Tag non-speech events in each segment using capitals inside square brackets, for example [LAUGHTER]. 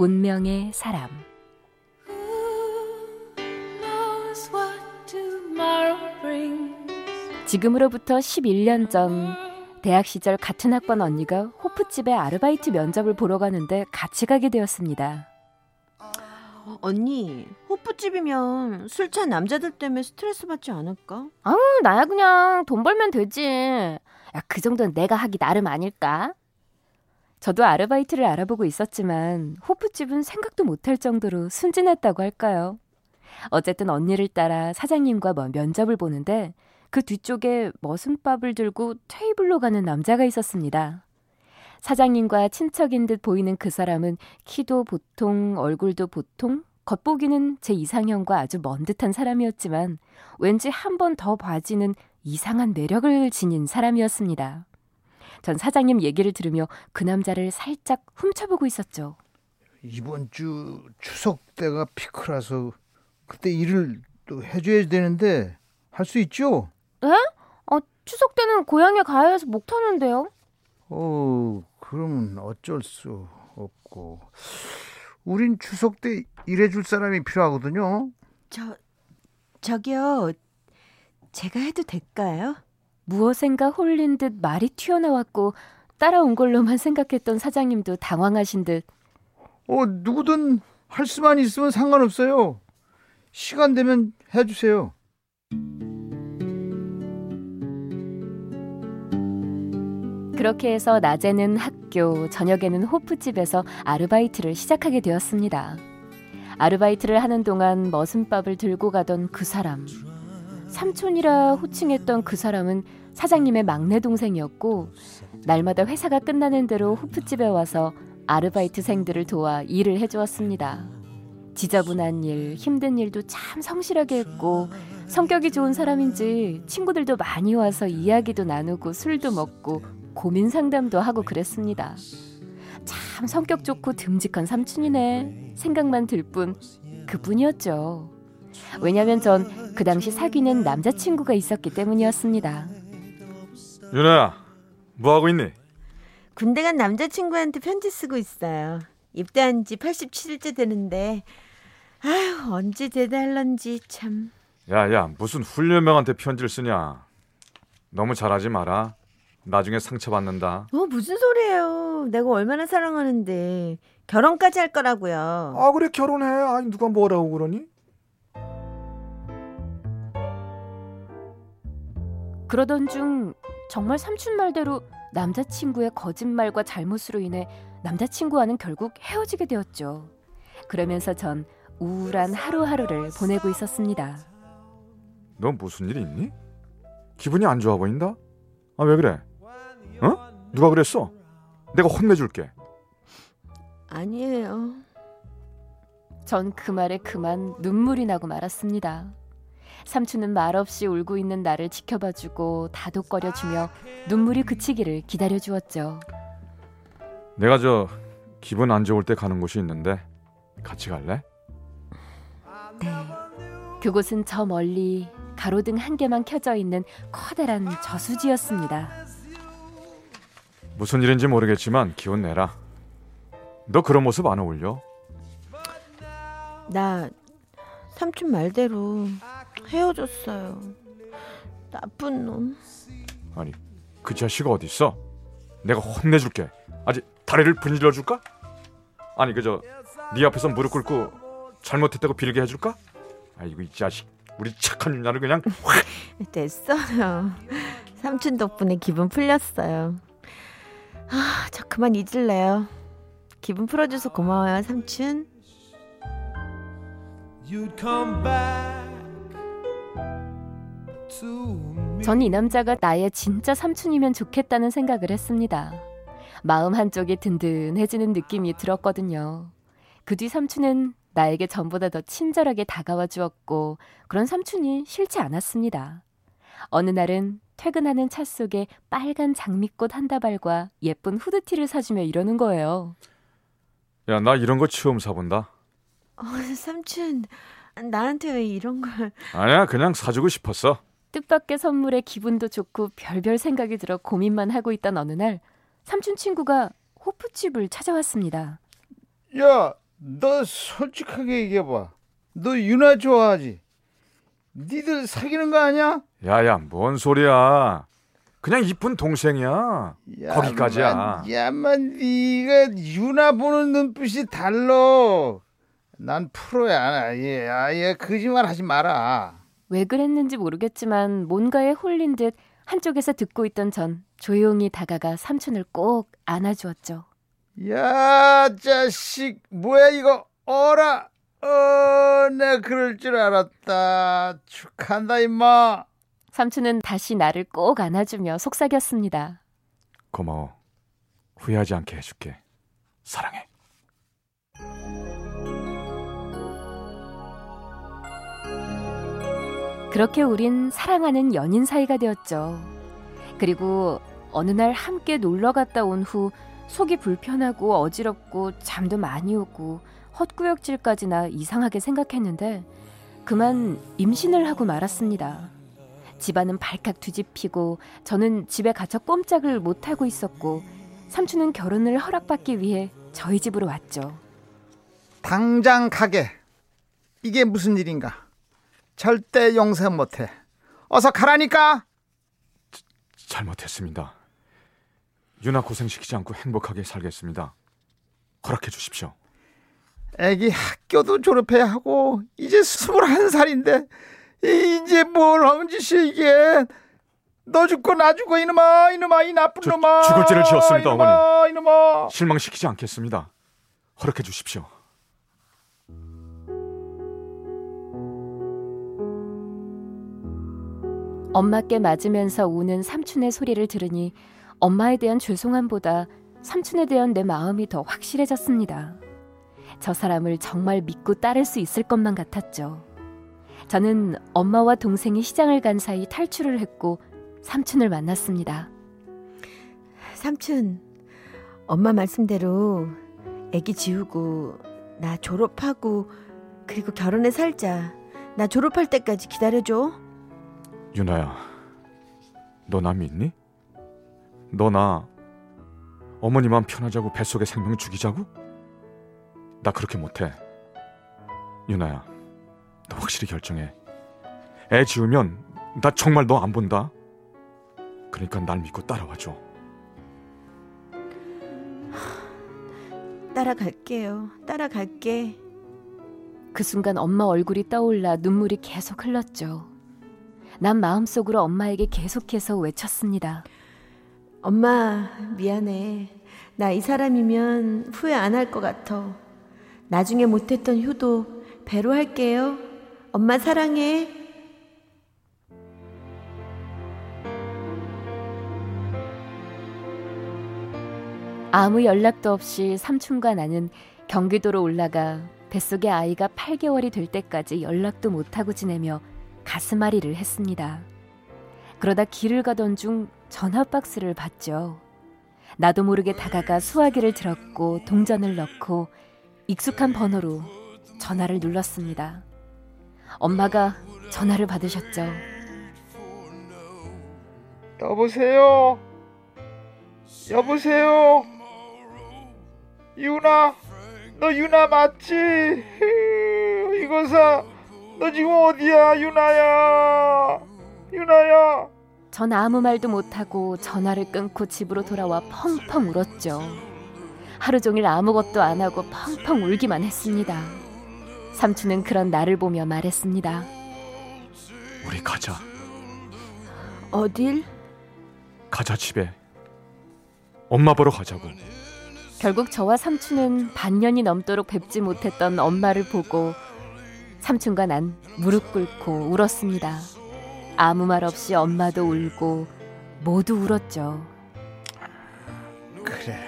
운명의 사람 지금으로부터 11년 전 대학 시절 같은 학번 언니가 호프집에 아르바이트 면접을 보러 가는데 같이 가게 되었습니다. 언니, 호프집이면 술 취한 남자들 때문에 스트레스 받지 않을까? 아우 나야 그냥 돈 벌면 되지. 야, 그 정도는 내가 하기 나름 아닐까? 저도 아르바이트를 알아보고 있었지만 호프집은 생각도 못할 정도로 순진했다고 할까요? 어쨌든 언니를 따라 사장님과 면접을 보는데 그 뒤쪽에 머슴밥을 들고 테이블로 가는 남자가 있었습니다. 사장님과 친척인 듯 보이는 그 사람은 키도 보통, 얼굴도 보통, 겉보기는 제 이상형과 아주 먼 듯한 사람이었지만 왠지 한 번 더 봐지는 이상한 매력을 지닌 사람이었습니다. 전 사장님 얘기를 들으며 그 남자를 살짝 훔쳐보고 있었죠. 이번 주 추석 때가 피크라서 그때 일을 또 해줘야 되는데 할 수 있죠? 에? 어, 추석 때는 고향에 가야 해서 못 하는데요. 어, 그러면 어쩔 수 없고. 우린 추석 때 일해줄 사람이 필요하거든요. 저, 저기요. 제가 해도 될까요? 무엇인가 홀린 듯 말이 튀어나왔고 따라온 걸로만 생각했던 사장님도 당황하신 듯. 어, 누구든 할 수만 있으면 상관없어요. 시간 되면 해주세요. 그렇게 해서 낮에는 학교, 저녁에는 호프집에서 아르바이트를 시작하게 되었습니다. 아르바이트를 하는 동안 머슴밥을 들고 가던 그 사람. 삼촌이라 호칭했던 그 사람은 사장님의 막내 동생이었고 날마다 회사가 끝나는 대로 호프집에 와서 아르바이트생들을 도와 일을 해주었습니다. 지저분한 일, 힘든 일도 참 성실하게 했고 성격이 좋은 사람인지 친구들도 많이 와서 이야기도 나누고 술도 먹고 고민 상담도 하고 그랬습니다. 참 성격 좋고 듬직한 삼촌이네 생각만 들 뿐 그뿐이었죠. 왜냐면 전 그 당시 사귀는 남자친구가 있었기 때문이었습니다. 윤아야 뭐 하고 있니? 군대 간 남자친구한테 편지 쓰고 있어요. 입대한 지 87일째 되는데 아휴 언제 제대할런지 참. 야야 무슨 훈련병한테 편지를 쓰냐 너무 잘하지 마라 나중에 상처받는다 어 무슨 소리예요. 내가 얼마나 사랑하는데 결혼까지 할 거라고요. 아 그래 결혼해. 아니 누가 뭐라고 그러니? 그러던 중 정말 삼촌 말대로 남자친구의 거짓말과 잘못으로 인해 남자친구와는 결국 헤어지게 되었죠. 그러면서 전 우울한 하루하루를 보내고 있었습니다. 너 무슨 일 있니? 기분이 안 좋아 보인다? 아 왜 그래? 어? 누가 그랬어? 내가 혼내줄게 아니에요. 전 그 말에 그만 눈물이 나고 말았습니다. 삼촌은 말없이 울고 있는 나를 지켜봐주고 다독거려주며 눈물이 그치기를 기다려주었죠. 내가 저 기분 안 좋을 때 가는 곳이 있는데 같이 갈래? 네. 그곳은 저 멀리 가로등 한 개만 켜져 있는 커다란 저수지였습니다. 무슨 일인지 모르겠지만 기운 내라 너 그런 모습 안 어울려 나 삼촌 말대로 헤어졌어요. 나쁜 놈. 아니 그 자식 어디 있어? 내가 혼내줄게. 아직 다리를 분질러 줄까? 아니 그저 네 앞에서 무릎 꿇고 잘못했다고 빌게 해줄까? 아이고 이 자식 우리 착한 윤나를 그냥 확 [LAUGHS] 됐어요. 삼촌 덕분에 기분 풀렸어요. 아, 저 그만 잊을래요. 기분 풀어줘서 고마워요, 삼촌. 전 이 남자가 나의 진짜 삼촌이면 좋겠다는 생각을 했습니다. 마음 한쪽이 든든해지는 느낌이 들었거든요. 그 뒤 삼촌은 나에게 전보다 더 친절하게 다가와 주었고 그런 삼촌이 싫지 않았습니다. 어느 날은 퇴근하는 차 속에 빨간 장미꽃 한 다발과 예쁜 후드티를 사주며 이러는 거예요. 야, 나 이런 거 처음 사본다. 어, 삼촌, 나한테 왜 이런 걸? 아니야, 그냥 사주고 싶었어. 뜻밖의 선물에 기분도 좋고 별별 생각이 들어 고민만 하고 있던 어느 날 삼촌 친구가 호프집을 찾아왔습니다. 야, 너 솔직하게 얘기해봐. 너 유나 좋아하지? 니들 사귀는 거 아니야? 야야, 뭔 소리야. 그냥 이쁜 동생이야. 거기까지야. 야만 네가 유나 보는 눈빛이 달라. 난 프로야. 아예 아예 거짓말 하지 마라. 왜 그랬는지 모르겠지만 뭔가에 홀린 듯 한쪽에서 듣고 있던 전 조용히 다가가 삼촌을 꼭 안아주었죠. 야 자식 뭐야 이거 어라 어 내가 그럴 줄 알았다 축한다 임마 삼촌은 다시 나를 꼭 안아주며 속삭였습니다. 고마워. 후회하지 않게 해줄게. 사랑해. 그렇게 우린 사랑하는 연인 사이가 되었죠. 그리고 어느 날 함께 놀러 갔다 온 후 속이 불편하고 어지럽고 잠도 많이 오고 헛구역질까지나 이상하게 생각했는데 그만 임신을 하고 말았습니다. 집안은 발칵 뒤집히고 저는 집에 갇혀 꼼짝을 못하고 있었고 삼촌은 결혼을 허락받기 위해 저희 집으로 왔죠. 당장 가게 이게 무슨 일인가 절대 용서 못해 어서 가라니까 잘못했습니다. 유나 고생시키지 않고 행복하게 살겠습니다. 허락해 주십시오. 애기 학교도 졸업해야 하고 이제 스물한 살인데 이제 뭘 하면 짓이야 이게 너 죽고 나 죽고 이놈아 이놈아 이 나쁜 저 놈아 죽을 죄를 지었습니다, 이놈아, 이놈아 실망시키지 않겠습니다. 허락해 주십시오. 엄마께 맞으면서 우는 삼촌의 소리를 들으니 엄마에 대한 죄송함보다 삼촌에 대한 내 마음이 더 확실해졌습니다. 저 사람을 정말 믿고 따를 수 있을 것만 같았죠. 저는 엄마와 동생이 시장을 간 사이 탈출을 했고 삼촌을 만났습니다. 삼촌, 엄마 말씀대로 애기 지우고 나 졸업하고 그리고 결혼해 살자. 나 졸업할 때까지 기다려줘. 유나야, 너 나 믿니? 너 나 어머니만 편하자고 뱃속에 생명 죽이자고? 나 그렇게 못해. 유나야, 너 확실히 결정해. 애 지우면 나 정말 너 안 본다. 그러니까 날 믿고 따라와줘. 따라갈게요. 따라갈게. 그 순간 엄마 얼굴이 떠올라 눈물이 계속 흘렀죠. 난 마음속으로 엄마에게 계속해서 외쳤습니다. 엄마, 미안해. 나 이 사람이면 후회 안 할 것 같아. 나중에 못했던 효도 배로 할게요. 엄마 사랑해. 아무 연락도 없이 삼촌과 나는 경기도로 올라가 뱃속의 아이가 8개월이 될 때까지 연락도 못하고 지내며 가슴앓이를 했습니다. 그러다 길을 가던 중 전화 박스를 봤죠. 나도 모르게 다가가 수화기를 들었고 동전을 넣고 익숙한 번호로 전화를 눌렀습니다. 엄마가 전화를 받으셨죠. 여보세요 여보세요 유나 너 유나 맞지 [LAUGHS] 이거사 너 지금 어디야 유나야 유나야 전 아무 말도 못하고 전화를 끊고 집으로 돌아와 펑펑 울었죠. 하루 종일 아무것도 안 하고 펑펑 울기만 했습니다. 삼촌은 그런 나를 보며 말했습니다. 우리 가자. 어딜? 가자 집에. 엄마 보러 가자고. 결국 저와 삼촌은 반년이 넘도록 뵙지 못했던 엄마를 보고 삼촌과 난 무릎 꿇고 울었습니다. 아무 말 없이 엄마도 울고 모두 울었죠. 그래.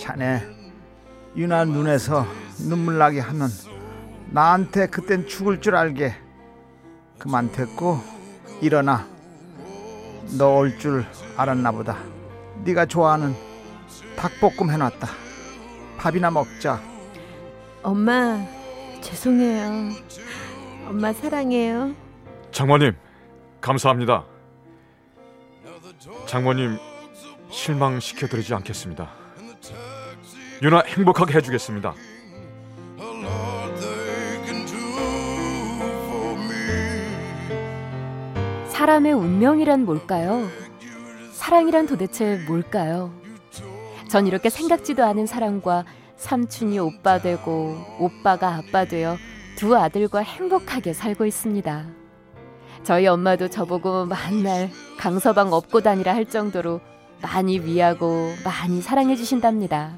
자네 유나 눈에서 눈물 나게 하면 나한테 그땐 죽을 줄 알게. 그만 됐고 일어나. 너 올 줄 알았나 보다. 네가 좋아하는 닭볶음 해놨다. 밥이나 먹자. 엄마, 죄송해요. 엄마 사랑해요. 장모님 감사합니다. 장모님 실망시켜드리지 않겠습니다. 유나 행복하게 해주겠습니다. 사람의 운명이란 뭘까요? 사랑이란 도대체 뭘까요? 전 이렇게 생각지도 않은 사람과 삼촌이 오빠 되고 오빠가 아빠 되어 두 아들과 행복하게 살고 있습니다. 저희 엄마도 저보고 만날 강서방 업고 다니라 할 정도로 많이 위하고 많이 사랑해 주신답니다.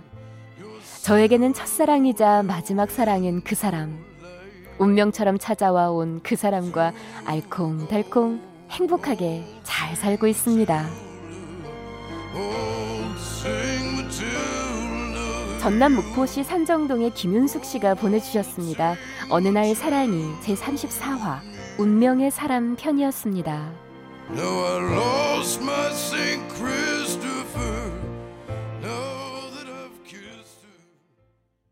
저에게는 첫사랑이자 마지막 사랑인 그 사람. 운명처럼 찾아와 온 그 사람과 알콩달콩 행복하게 잘 살고 있습니다. 전남 목포시 산정동의 김윤숙 씨가 보내주셨습니다. 어느 날 사랑이 제 34화 운명의 사람 편이었습니다. No,